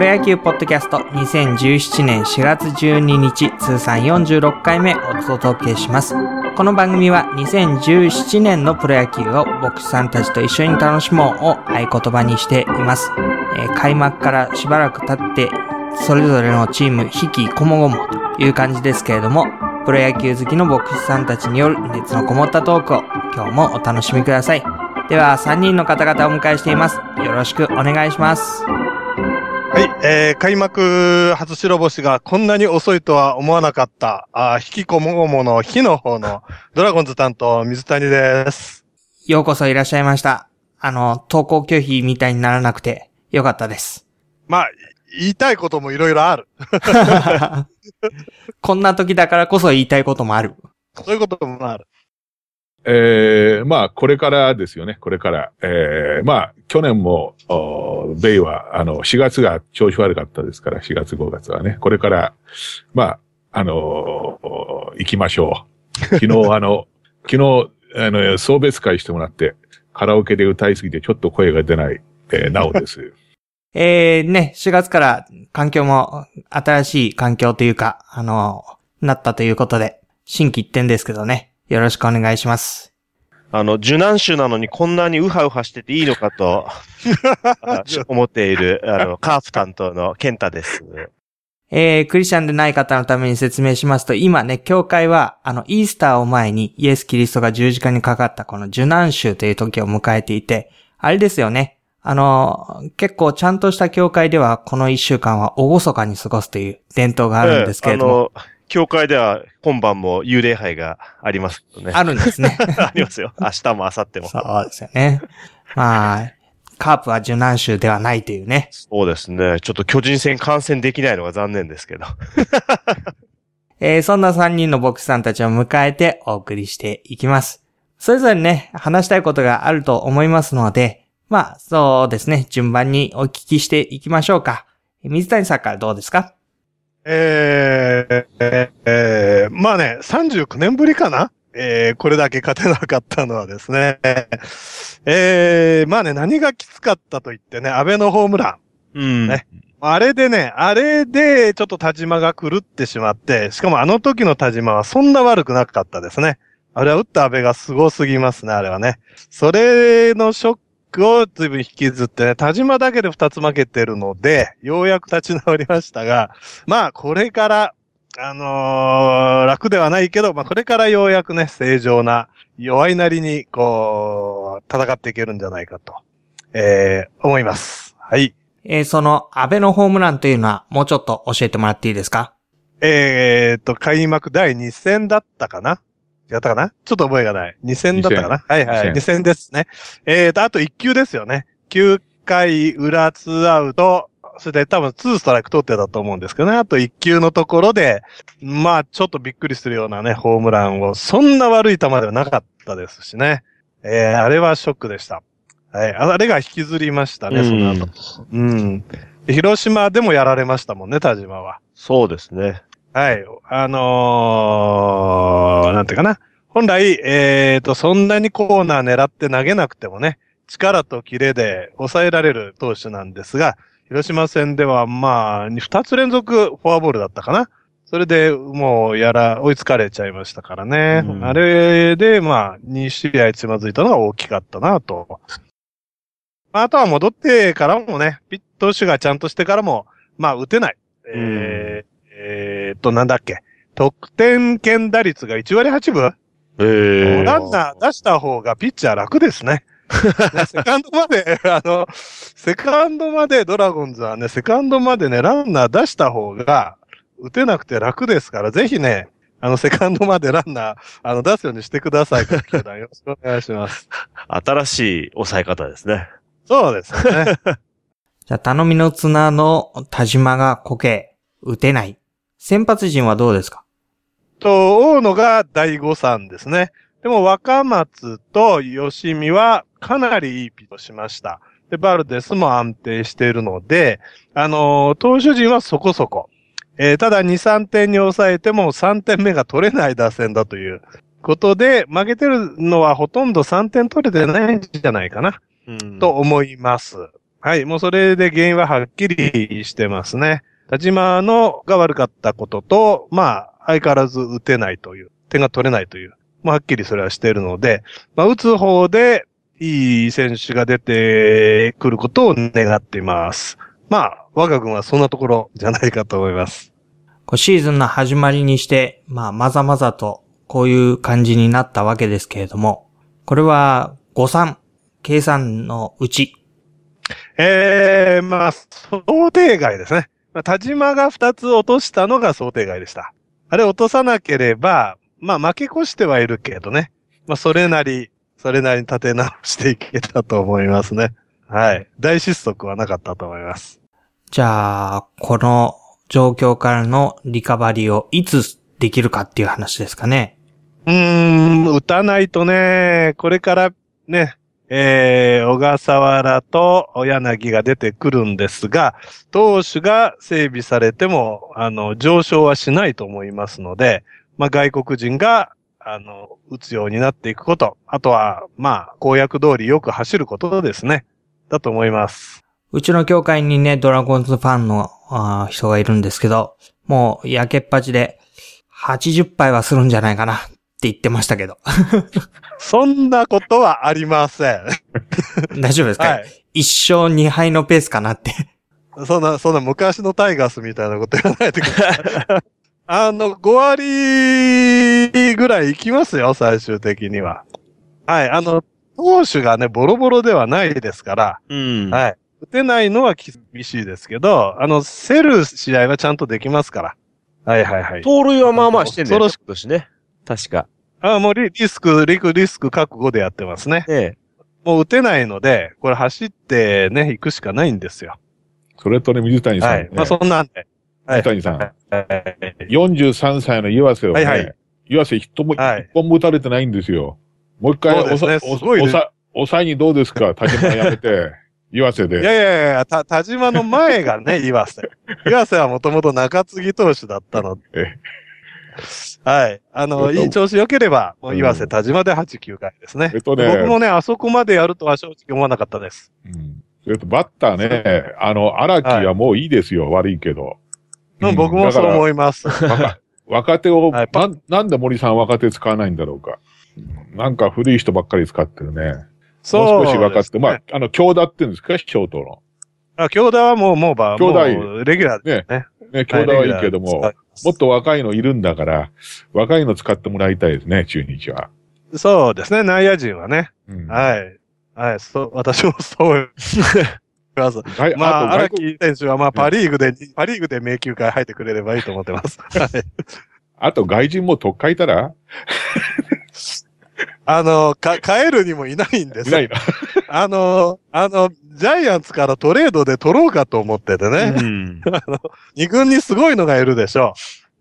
プロ野球ポッドキャスト2017年4月12日通算46回目お届けします。この番組は2017年のプロ野球を牧師さんたちと一緒に楽しもうを合言葉にしています。えー開幕からしばらく経って、それぞれのチーム、引きこもごもという感じですけれども、プロ野球好きの牧師さんたちによる熱のこもったトークを今日もお楽しみください。では、3人の方々をお迎えしています。よろしくお願いします。はい、えー、開幕初白星がこんなに遅いとは思わなかった、あー引きこもごもの火の方のドラゴンズ担当水谷です。ようこそいらっしゃいました。あの、投稿拒否みたいにならなくてよかったです。まあ、言いたいこともいろいろある。こんな時だからこそ言いたいこともある。そういうこともある。えー、まあ、これからですよね、これから。えー、まあ、去年も、おベイは、あの、4月が調子悪かったですから、4月5月はね。これから、まあ、あのお行きましょう。昨日、あの、昨日、あの、送別会してもらって、カラオケで歌いすぎてちょっと声が出ない、えー、なおです。えー、ね、4月から環境も新しい環境というか、あの、なったということで、新規一点ですけどね。よろしくお願いします。あの、受難種なのにこんなにウハウハしてていいのかと あ思っている、あの、カープ担当のケンタです。えー、クリスチャンでない方のために説明しますと、今ね、教会は、あの、イースターを前にイエス・キリストが十字架にかかったこの受難週という時を迎えていて、あれですよね。あの、結構ちゃんとした教会ではこの一週間は厳かに過ごすという伝統があるんですけれども、え教会では今晩も幽霊杯がありますけどね。あるんですね。ありますよ。明日も明後日も。そうですよね。まあ、カープは受難週ではないというね。そうですね。ちょっと巨人戦観戦できないのが残念ですけど。えーそんな3人の牧師さんたちを迎えてお送りしていきます。それぞれね、話したいことがあると思いますので、まあ、そうですね、順番にお聞きしていきましょうか。水谷さんからどうですか？えー、えーえーまあね、39年ぶりかな？えー、これだけ勝てなかったのはですね。えー、まあね、何がきつかったと言ってね、安倍のホームラン。うん。ねあれでね、あれでちょっと田島が狂ってしまって、しかもあの時の田島はそんな悪くなかったですね。あれは打った安倍がすごすぎますね、あれはね。それのショックを随分引きずってね、田島だけで2つ負けてるので、ようやく立ち直りましたが、まあこれから、あのー楽ではないけど、まあこれからようやくね、正常な、弱いなりに、こう、戦っていけるんじゃないかと、えー、思います。はい。えーその安倍のホームランというのはもうちょっと教えてもらっていいですか？えーっと、開幕第2戦だったかな？違ったかな？ちょっと覚えがない。2戦だったかな？はいはい。2 2戦ですね。えーっと、あと1球ですよね。9回裏2アウト。それで多分2ストライク取ってたと思うんですけどね。あと1球のところで、まあちょっとびっくりするようなね、ホームランを、そんな悪い球ではなかったですしね。えー、あれはショックでした。はい。あれが引きずりましたね、その後。うん。で広島でもやられましたもんね、田島は。そうですね。はい。あのー、なんていうかな。本来、えーと、そんなにコーナー狙って投げなくてもね、力とキレで抑えられる投手なんですが、広島戦ではまあ、二つ連続フォアボールだったかな。それでもうやら、追いつかれちゃいましたからね。うんあれで、まあ、2試合つまずいたのが大きかったなと。まああとは戻ってからもね、ピッ投手がちゃんとしてからも、まあ、打てない。えーえーっと、なんだっけ？得点圏打率が1割8分？ええランナー出した方がピッチャー楽ですね。ね セカンドまで、あの、セカンドまでドラゴンズはね、セカンドまでね、ランナー出した方が打てなくて楽ですから、ぜひね、あの、セカンドまでランナー、あの、出すようにしてください。よろしくお願いします。新しい抑え方ですね。そうですよね。じゃあ、頼みの綱の田島がこけ、打てない。先発陣はどうですか？と、大野が第5三ですね。でも若松と吉見はかなりいいピットしました。で、バルデスも安定しているので、あのー投手陣はそこそこ。えーただ2、3点に抑えても3点目が取れない打線だということで、負けてるのはほとんど3点取れてないんじゃないかな、うんと思います。はい、もうそれで原因ははっきりしてますね。田島のが悪かったことと、まあ、相変わらず打てないという、点が取れないという、まあ、はっきりそれはしているので、まあ、打つ方でいい選手が出てくることを願っています。まあ、我が軍はそんなところじゃないかと思います。こうシーズンの始まりにして、まあ、まざまざと、こういう感じになったわけですけれども、これは、誤算、計算のうち、ええまあ、想定外ですね。まあ、田島が2つ落としたのが想定外でした。あれ落とさなければ、まあ負け越してはいるけどね。まあそれなり、それなりに立て直していけたと思いますね。はい。大失速はなかったと思います。じゃあ、この状況からのリカバリーをいつできるかっていう話ですかね。うーん、打たないとね、これからね、えー、小笠原と柳が出てくるんですが、投手が整備されても、あの、上昇はしないと思いますので、まあ、外国人が、あの、打つようになっていくこと。あとは、まあ、公約通りよく走ることですね。だと思います。うちの教会にね、ドラゴンズファンの人がいるんですけど、もう焼けっぱちで80杯はするんじゃないかなって言ってましたけど。そんなことはありません。大丈夫ですか、はい。一勝二敗のペースかなって。そんな、そんな昔のタイガースみたいなこと言わないでください。あの、5割ぐらい行きますよ、最終的には。はい、あの、投手がね、ボロボロではないですから、うん。はい。打てないのは厳しいですけど、あの、競る試合はちゃんとできますから。はいはいはい。盗塁はまあまあしてんだよ、恐ろし今年ね。確か。あもうリリスク、リク、リスク覚悟でやってますね。ねもう打てないので、これ走ってね、行くしかないんですよ。それとね、水谷さん、ねはい。まあそんなんで。はい水谷さん、はい43歳の岩瀬をね、はいはい岩瀬一も、はい一本も打たれてないんですよ。もう一回、ねおさすごいですおさ、抑えにどうですか？田島やめて、岩瀬で。いやいやいや、た、田島の前がね、岩瀬。岩瀬はもともと中継ぎ投手だったので。えはい。あの、えっといい調子良ければ、もう岩瀬、うん田島で8、9回ですね。えっとね僕もね、あそこまでやるとは正直思わなかったです。うん。それとバッターね、あの、荒木はもういいですよ、悪いけど。うん、僕もそう思いいます。若 若手を、はいパなん、なんで森さん若手使わないんだろうか。なんか古い人ばっかり使ってるね。もう少し若手、まあ、あの、京田って言うんですか、ショートの。あ、京田はもう、もうば、京田レギュラーですね。ね、京田はいいけども、はいもっと若いのいるんだから、若いの使ってもらいたいですね、中日は。そうですね、内野陣はね。うん。はい。はい、そう、私もそう思います。はいまあ、荒木選手は、まあ、パリーグで、パリーグで迷宮会入ってくれればいいと思ってます。はい。あと外人も特化いたら？あの、か、帰るにもいないんです。いないな。あの、あの、ジャイアンツからトレードで取ろうかと思っててえ。ね。うん。二軍にすごいのがいるでしょ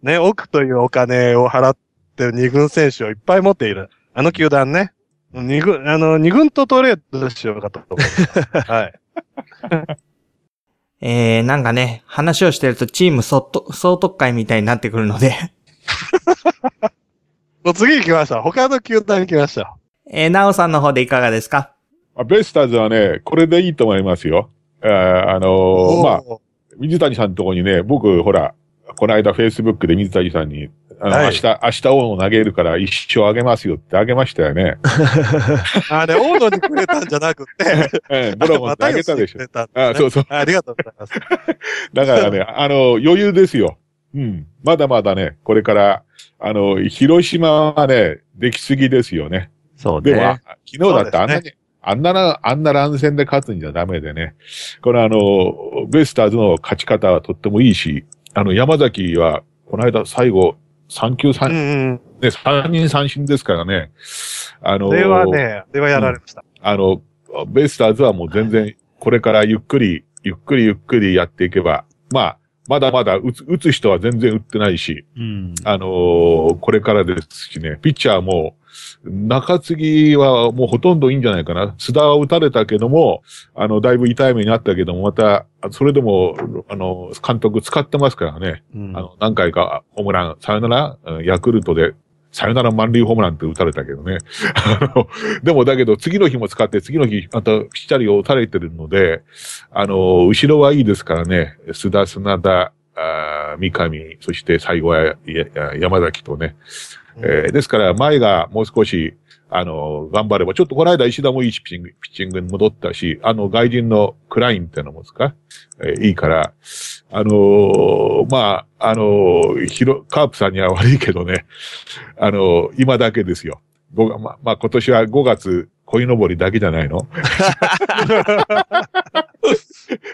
う。ね、億というお金を払ってる二軍選手をいっぱい持っている。あの球団ね。二軍、あの、二軍とトレードしようかと思って。はい。えー、なんかね、話をしてるとチーム総と総特会みたいになってくるので、もう次行きましょう。他の球団行きましょえー、なおさんの方でいかがですか？あベイスターズはね、これでいいと思いますよ。あーあのう。ーまあ、水谷さんのところにね、僕、ほら、この間、フェイスブックで水谷さんに、あの、はい明日、明日王の投げるから一生あげますよってあげましたよね。あれ、大野にくれたんじゃなくて、ええドラゴンって あげたでしょ。ょ。あそうそう。ありがとうございます。だからね、あの、余裕ですよ。うん。まだまだね、これから、あの、広島はね、できすぎですよね。そうでも。昨日だってあんなに、あんなな、あんな乱戦で勝つんじゃダメでね。これあの、ベイスターズの勝ち方はとってもいいし、あの、山崎は、この間最後、3球うん3、うん。ね、三人三振ですからね。あの、それはね、それはやられました。あの、ベイスターズはもう全然、これからゆっくり、ゆっくりゆっくりやっていけば、まあ、まだまだ打つ、打つ人は全然打ってないし、うん。あのーこれからですしね、ピッチャーも、中継ぎはもうほとんどいいんじゃないかな。津田は打たれたけども、あの、だいぶ痛い目にあったけども、また、それでも、あの、監督使ってますからね。うんあの、何回かホームラン、さよなら、うんヤクルトでさよなら満塁ホームランって打たれたけどね。あの、でもだけど次の日も使って次の日またぴったりを打たれてるので、あの、後ろはいいですからね、須田、砂田、あ三上、そして最後はや山崎とね。えー、ですから前がもう少し、あの、頑張れば、ちょっとこの間石田もいいピッチング、ピッチングに戻ったし、あの外人のクラインってのもですか、えー、いいから、あのー、まあ、あのー、ひろ、カープさんには悪いけどね、あのー、今だけですよ。ま、まあ、今年は5月、鯉のぼりだけじゃないの？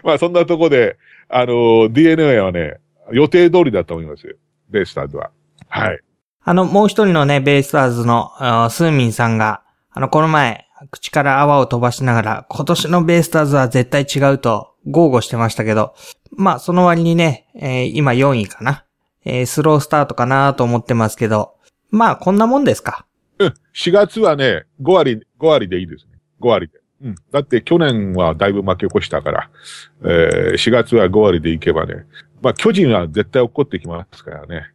まあ、そんなとこで、あの、DNA はね、予定通りだと思いますよ。ベイスターズは。はい。あの、もう一人のね、ベイスターズの、スーミンさんが、あの、この前、口から泡を飛ばしながら、今年のベイスターズは絶対違うと、豪語してましたけど、まあ、その割にね、えー、今4位かな。えー、スロースタートかなと思ってますけど、まあ、こんなもんですか？うん、4月はね、5割、5割でいいですね。5割で。うん。だって去年はだいぶ負け越したから、えー、4月は5割でいけばね、まあ巨人は絶対怒ってきますからね。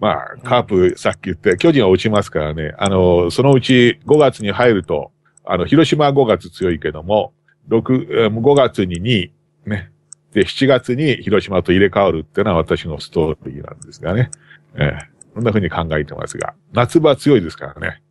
まあ、カープさっき言って、巨人は落ちますからね。あの、そのうち5月に入ると、あの、広島は5月強いけども、6、5月に2位、ね。で、7月に広島と入れ替わるっていうのは私のストーリーなんですがね。ええー、こんな風に考えてますが、夏場強いですからね。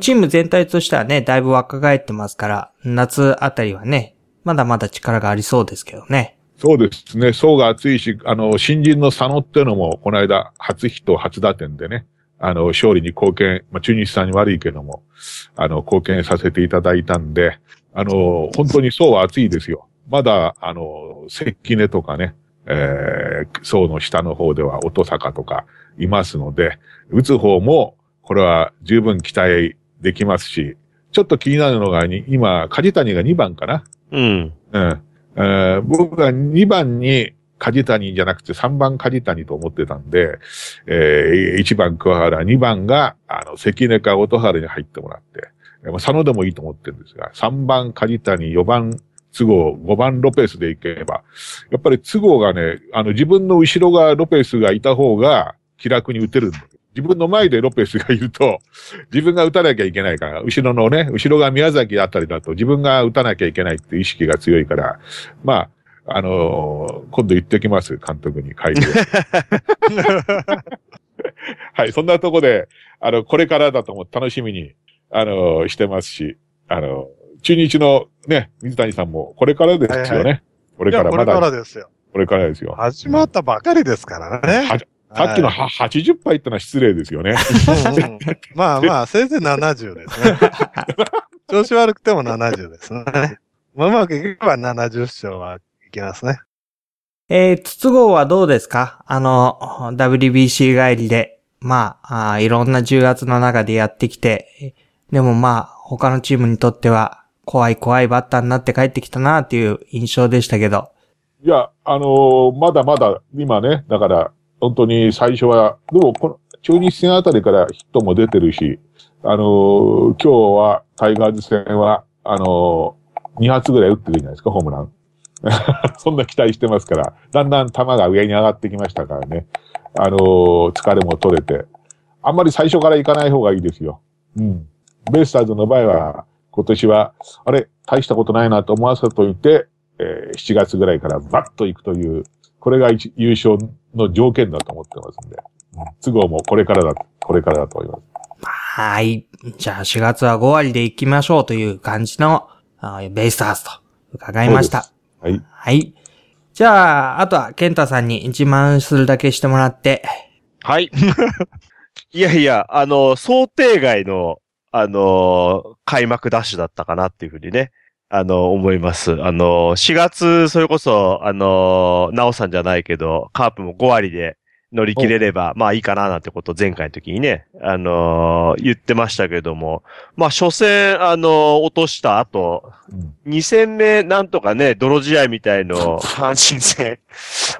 チーム全体としてはね、だいぶ若返ってますから、夏あたりはね、まだまだ力がありそうですけどね。そうですね。層が厚いし、あの、新人の佐野っていうのも、この間、初ヒット、初打点でね、あの、勝利に貢献、まあ、中日さんに悪いけども、あの、貢献させていただいたんで、あの、本当に層は厚いですよ。まだ、あの、関根とかね、えー、層の下の方では音坂とかいますので、打つ方も、これは十分期待できますし、ちょっと気になるのが、今、梶谷が2番かなうん。うん。えー、僕は2番に梶谷じゃなくて3番梶谷と思ってたんで、えー、1番桑原、2番が、あの、関根か音原に入ってもらって、まあ、佐野でもいいと思ってるんですが、3番梶谷、4番都合、5番ロペスでいけば、やっぱり都合がね、あの、自分の後ろがロペスがいた方が気楽に打てるんだ自分の前でロペスがいると、自分が打たなきゃいけないから、後ろのね、後ろが宮崎あたりだと自分が打たなきゃいけないっていう意識が強いから、まあ、あのー、今度言ってきます、監督に会議はい、そんなとこで、あの、これからだと思う楽しみに、あのー、してますし、あのー、中日のね、水谷さんもこれからですよね。はいはい、これからまだ。これからですよ。これからですよ。始まったばかりですからね。さっきのは80杯ってのは失礼ですよね。まあまあ、せいぜい70ですね。調子悪くても70ですね。まあうまくいけば70勝はいきますね。えー、筒号はどうですか？あの、WBC 帰りで。まああ、いろんな10月の中でやってきて、でもまあ、他のチームにとっては、怖い怖いバッターになって帰ってきたなっていう印象でしたけど。いや、あのー、まだまだ、今ね、だから、本当に最初は、でもこの中日戦あたりからヒットも出てるし、あのー、今日はタイガース戦は、あのー、2発ぐらい打ってるじゃないですか、ホームラン。そんな期待してますから、だんだん球が上に上がってきましたからね。あのー、疲れも取れて。あんまり最初から行かない方がいいですよ。うん。ベイスターズの場合は、今年は、あれ、大したことないなと思わせといて、えー、7月ぐらいからバッと行くという、これが優勝の条件だと思ってますんで、都合もこれからだ、これからだと思います。はい。じゃあ4月は5割で行きましょうという感じの、ベイスターズと伺いました。はい。はい。じゃあ、あとは、ケンタさんに自慢するだけしてもらって。はい。いやいや、あの、想定外の、あの、開幕ダッシュだったかなっていうふうにね、あの、思います。あの、4月、それこそ、あの、なおさんじゃないけど、カープも5割で乗り切れれば、まあいいかななんてことを前回の時にね、あの言ってましたけども、まあ初戦、あの落とした後、うん、2戦目なんとかね、泥試合みたいの、阪神戦、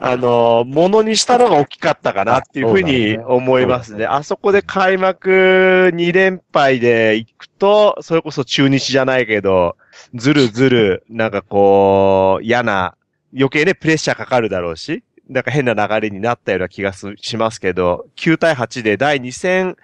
あのものにしたのが大きかったかなっていうふうに思いますね。あそこで開幕2連敗で行くと、それこそ中日じゃないけど、ずるずる、なんかこう、嫌な、余計ね、プレッシャーかかるだろうし、なんか変な流れになったような気がしますけど、9対8で第2戦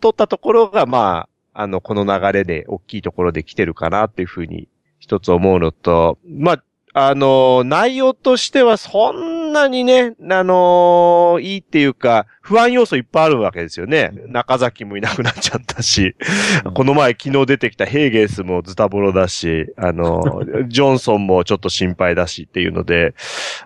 取ったところが、まあ、あの、この流れで大きいところで来てるかなっていうふうに一つ思うのと、まあ、あの、内容としてはそんなにね、あのいいっていうか、不安要素いっぱいあるわけですよね。中崎もいなくなっちゃったし、この前昨日出てきたヘーゲースもズタボロだし、あの、ジョンソンもちょっと心配だしっていうので、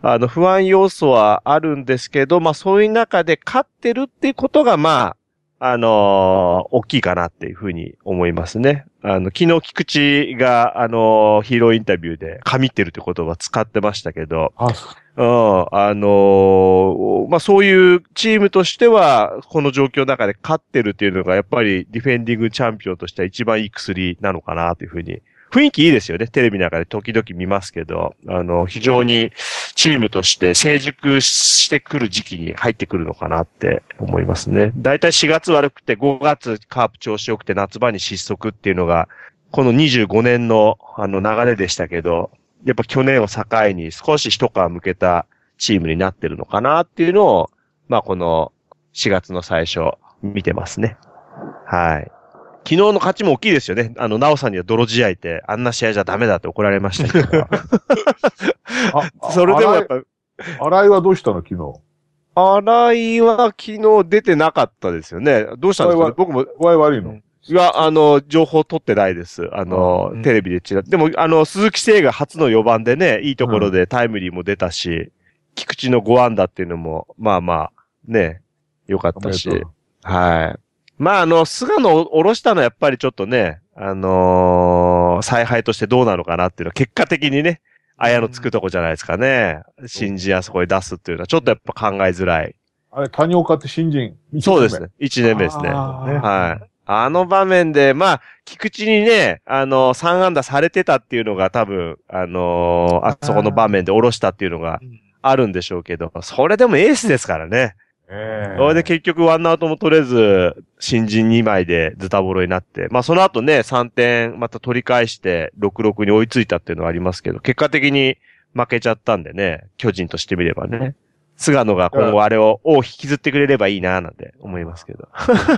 あの、不安要素はあるんですけど、まあそういう中で勝ってるっていうことが、まあ、あのー大きいかなっていうふうに思いますね。あの、昨日菊池が、あのーヒーローインタビューで、神ってるって言葉使ってましたけど、あ、そうん、あのーまあ、そういうチームとしては、この状況の中で勝ってるっていうのが、やっぱりディフェンディングチャンピオンとしては一番いい薬なのかなというふうに。雰囲気いいですよね。テレビなんかで時々見ますけど、あの、非常にチームとして成熟してくる時期に入ってくるのかなって思いますね。だいたい4月悪くて5月カープ調子良くて夏場に失速っていうのが、この25年のあの流れでしたけど、やっぱ去年を境に少し一皮向けたチームになってるのかなっていうのを、まあこの4月の最初見てますね。はい。昨日の勝ちも大きいですよね。あの、なおさんには泥試合って、あんな試合じゃダメだって怒られましたけど。あ それでもやっぱ、新井はどうしたの昨日？荒井は昨日出てなかったですよね。どうしたんですかね？僕も、具合悪いの、いや、あの、情報取ってないです。あの、うんテレビでちらでも、あの、鈴木誠が初の4番でね、いいところでタイムリーも出たし、菊池の5安打っていうのも、まあまあ、ね、良かったしはい。まあ、あの、菅野を下ろしたのはやっぱりちょっとね、あのー采配としてどうなのかなっていうのは結果的にね、綾のつくとこじゃないですかね。新人あそこに出すっていうのはちょっとやっぱ考えづらい。あれ、谷岡って新人？そうですね。1年目ですね。はい。あの場面で、まあ、菊池にね、あの、3安打されてたっていうのが多分、あのーあそこの場面で下ろしたっていうのがあるんでしょうけど、それでもエースですからね。ええそれで結局ワンアウトも取れず、新人2枚でズタボロになって、まあその後ね、3点また取り返して、6-6に追いついたっていうのはありますけど、結果的に負けちゃったんでね、巨人としてみればね。菅野が今後あれを、を引きずってくれればいいな、なんて思いますけど。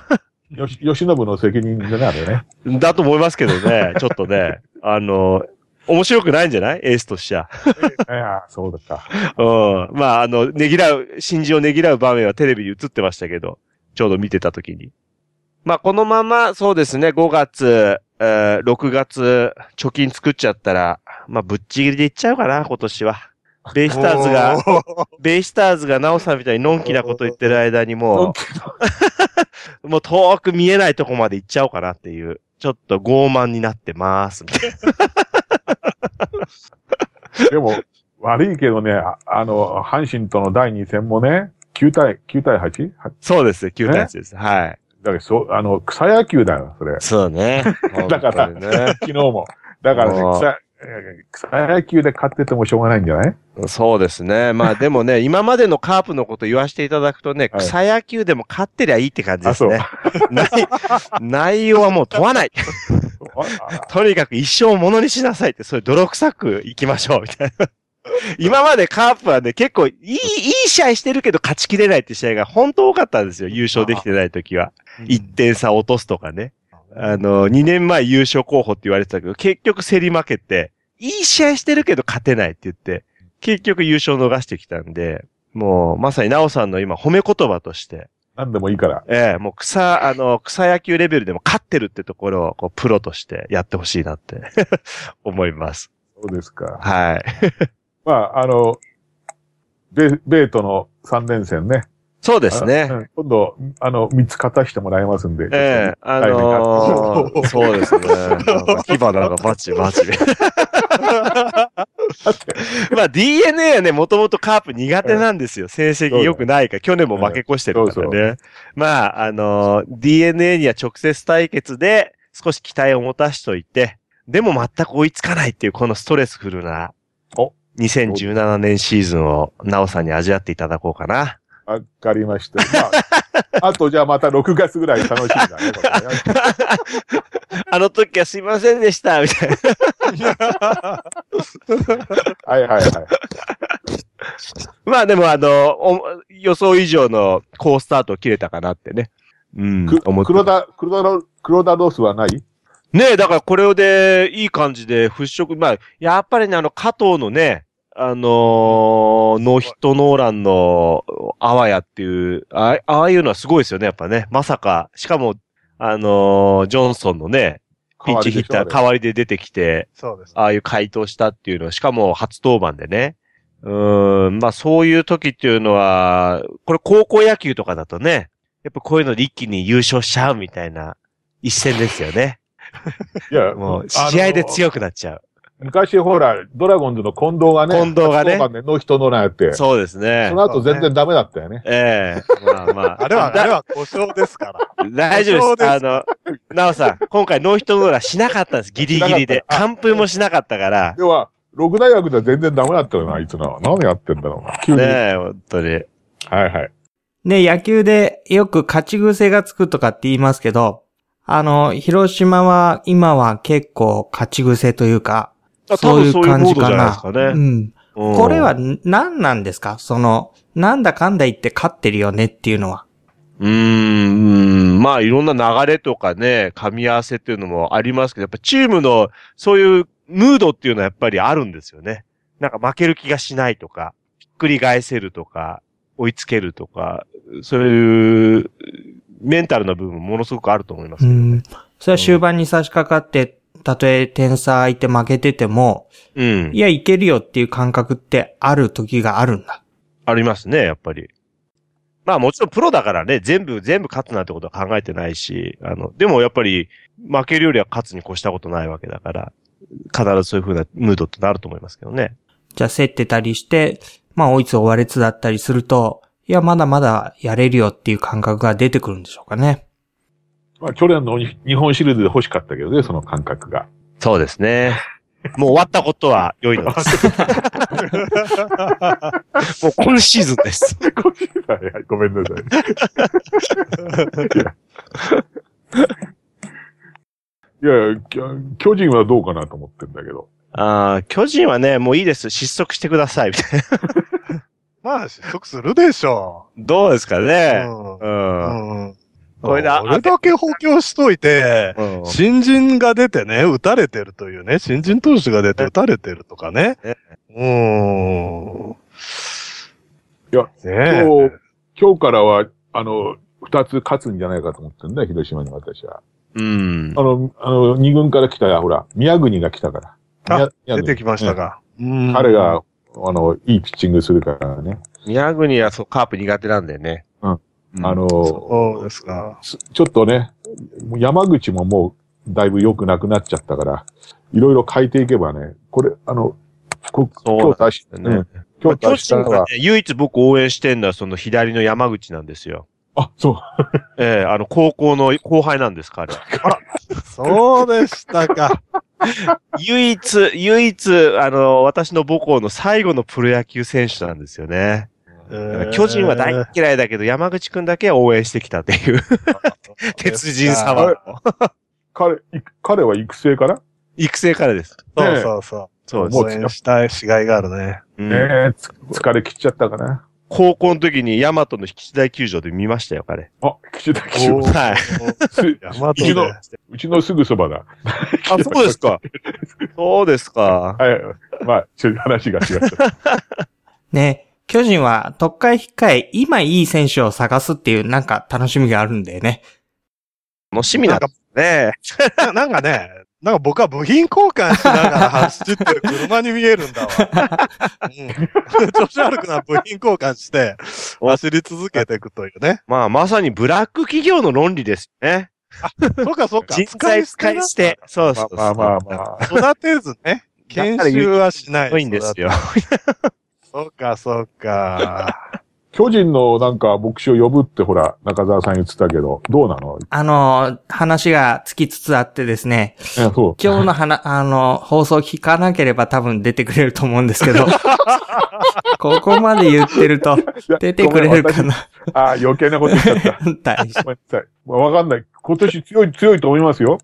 よし、吉信の責任でね、あれね。だと思いますけどね、ちょっとね、あの、面白くないんじゃない？エースとしちゃ。いや、そうだか。うん。まあ、あの、ねぎらう、新人をねぎらう場面はテレビに映ってましたけど、ちょうど見てた時に。まあ、このまま、そうですね、5月、えー6月、貯金作っちゃったら、まあ、ぶっちぎりでいっちゃうかな、今年は。ベイスターズが、ベイスターズがナオさんみたいにのんきなこと言ってる間にもう、もう遠く見えないとこまで行っちゃおうかなっていう、ちょっと傲慢になってます、みたいな。でも、悪いけどね、ああの、阪神との第2戦もね、9対、9対 8? はそうです、9対1です。はい。だからそう、あの、草野球だよ、それ。そうね。だからね。昨日も。だからね、草、えー草野球で勝っててもしょうがないんじゃない？そうですね。まあ でもね、今までのカープのこと言わせていただくとね、はい草野球でも勝ってりゃいいって感じですねあ。内内容はもう問わない。あ とにかく一生ものにしなさいって、そういう泥臭く行きましょう、みたいな。今までカープはね、結構いい、いい試合してるけど勝ちきれないって試合が本当多かったんですよ。優勝できてない時は。1点差落とすとかね。あの、2年前優勝候補って言われてたけど、結局競り負けて、いい試合してるけど勝てないって言って、結局優勝逃してきたんで、もう、まさにナオさんの今褒め言葉として、なんでもいいから。ええもう草、あの、草野球レベルでも勝ってるってところを、こう、プロとしてやってほしいなって 思います。そうですか。はい。まあ、あの、米、米との3連戦ね。そうですね。今度、あの、3つ勝たしてもらいますんで。ええあのー、そうですね。火花がバチバチで。まあ DNA はね、もともとカープ苦手なんですよ。成績良くないから、去年も負け越してるからね。まあ、あのー、DNA には直接対決で少し期待を持たしといて、でも全く追いつかないっていうこのストレスフルなお2017年シーズンをナオさんに味わっていただこうかな。わかりました。まあ、あとじゃあまた6月ぐらい楽しみだね。これね あの時はすいませんでした、みたいな。はいはいはい。まあでもあの、お予想以上の好スタートを切れたかなってね。うん。黒田、黒田ロ、黒田ロスはない？ねえ、だからこれでいい感じで払拭、まあ、やっぱりね、あの、加藤のね、あのーノーヒットノーランのあわやっていう、ああああいうのはすごいですよね、やっぱね。まさか、しかも、あのージョンソンのね、ピンチヒッター代わりで出てきて、そうです。ああいう回答したっていうのは、しかも初登板でね。うーん、まあそういう時っていうのは、これ高校野球とかだとね、やっぱこういうので一気に優勝しちゃうみたいな一戦ですよね。いや、もう試合で強くなっちゃう。昔ほら、ドラゴンズの近藤がね、近藤がねノーヒットノーランやって、そそうですね。の後全然ダメだったよね。ええまあまあ。あれは、あだれは故障ですから。大丈夫ですです。あの、なおさん、今回ノーヒットノーランしなかったんです。ギリギリで。完封もしなかったから。要は、六大学では全然ダメだったよな、あいつな。何やってんだろうな。急に。ねえ、本当に。はいはい。ね、野球でよく勝ち癖がつくとかって言いますけど、あの、広島は今は結構勝ち癖というか、あそういう感じか多分な。そういうん。うんこれは何なんですか？その、なんだかんだ言って勝ってるよねっていうのは。うーん、まあいろんな流れとかね、噛み合わせっていうのもありますけど、やっぱチームのそういうムードっていうのはやっぱりあるんですよね。なんか負ける気がしないとか、ひっくり返せるとか、追いつけるとか、そういうメンタルな部分ものすごくあると思いますけど。うん。それは終盤に差し掛かって、たとえ点差相手負けてても、うん。いや、いけるよっていう感覚ってある時があるんだ。ありますね、やっぱり。まあもちろんプロだからね、全部、全部勝つなんてことは考えてないし、あの、でもやっぱり負けるよりは勝つに越したことないわけだから、必ずそういう風なムードってなると思いますけどね。じゃあ、競ってたりして、まあ、追いつ追われつだったりすると、いや、まだまだやれるよっていう感覚が出てくるんでしょうかね。まあ、去年の日本シリーズで欲しかったけどね、その感覚が。そうですね。もう終わったことは良いのです。もう今シーズンです。はいはいごめんなさい。いやいや、巨人はどうかなと思ってんだけど。ああ、巨人はね、もういいです。失速してください、みたいな。まあ、失速するでしょどうですかう。ね。うんうん。うん。これであこれだけ補強しといて、うん新人が出てね、打たれてるというね、新人投手が出て打たれてるとかねね。うーん。いや、ねえ今日、今日からは、あの、二つ勝つんじゃないかと思ってんだよ、広島に私は。うんあ。の、あの、二軍から来た、ほら、宮国が来たから。あ出てきましたか。うん彼が、あの、いいピッチングするからね。宮国はそう、カープ苦手なんだよね。あの、そうですか。すちょっとね、山口ももう、だいぶ良くなくなっちゃったから、いろいろ変えていけばね、これ、あの、こそう今日出し、ねうん今日巨出した人がねは、、唯一僕応援してんのはその左の山口なんですよ。あ、そう。ええあの、高校の後輩なんです、彼。そうでしたか。唯一、唯一、あの、私の母校の最後のプロ野球選手なんですよね。巨人は大嫌いだけど、山口くんだけは応援してきたっていう、鉄人様の彼、い彼は育成から？育成からです。そうそうそう。そうもう応援したいしがいがあるね。うんねえ、つ疲れ切っちゃったかな？高校の時に大和の引き大球場で見ましたよ、彼。あ、岸田騎手おーはい。す大和うちので。うちのすぐそばだ。あ、そうですか。そうですか。はい。まあ、ちょっと話が違った。ね、巨人は特会引っかえ、今いい選手を探すっていうなんか楽しみがあるんだよね。楽しみなんですね。な なんかね、なんか僕は部品交換しながら走ってる車に見えるんだわ。うん、調子悪くな部品交換して、走り続けていくというね。まあ、まさにブラック企業の論理ですね。そうかそうか。人材使いして。そうそうそう。まあまあまあ。育てずね。研修はしない。すごいんですよ。そうか、そうか。巨人のなんか牧師を呼ぶってほら、中澤さん言ってたけど、どうなの？あの、話がつきつつあってですね、えそう。今日の話、あの、放送聞かなければ多分出てくれると思うんですけど、ここまで言ってると出てくれるかな？私ああ、余計なこと言っちゃった。大丈ごめんなさい。わかんない。今年強い、強いと思いますよ。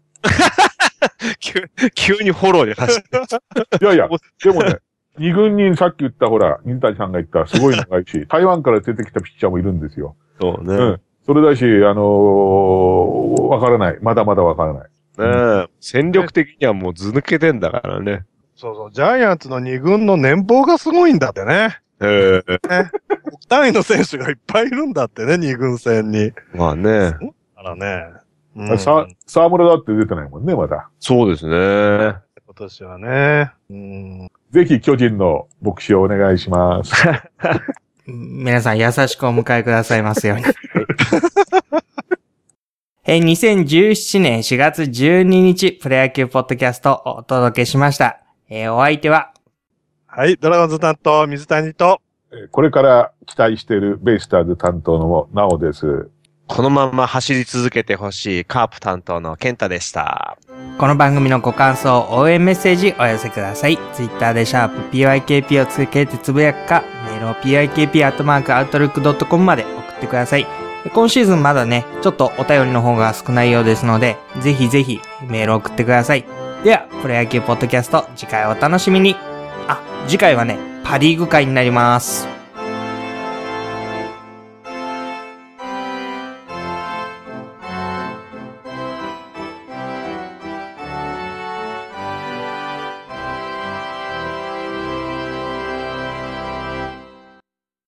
急急にフォローで走って。いやいや、でもね、二軍にさっき言ったほら、水谷さんが言ったすごい長いし、台湾から出てきたピッチャーもいるんですよ。そうね。うん。それだし、あのーわからない。まだまだわからない。ねえ戦力的にはもう図抜けてんだからね。そうそう、ジャイアンツの2軍の年俸がすごいんだってね。ええ単位の選手がいっぱいいるんだってね、2軍戦に。まあね。あらね。うん、さ、沢村だって出てないもんね、まだ。そうですね。今年はね。うん。ぜひ巨人の牧師をお願いします。皆さん優しくお迎えくださいますように。えー2017年4月12日、プロ野球ポッドキャストをお届けしました。えーお相手は、はい、ドラゴンズ担当、水谷と、えーこれから期待しているベイスターズ担当のなおです。このまま走り続けてほしいカープ担当の健太でした。この番組のご感想、応援メッセージお寄せください。ツイッターでシャープ PYKP をつけてつぶやくか、メールを PYKP.outlook.com まで送ってください。今シーズンまだね、ちょっとお便りの方が少ないようですので、ぜひぜひメールを送ってください。では、プロ野球ポッドキャスト、次回お楽しみに。あ、次回はね、パリーグ会になります。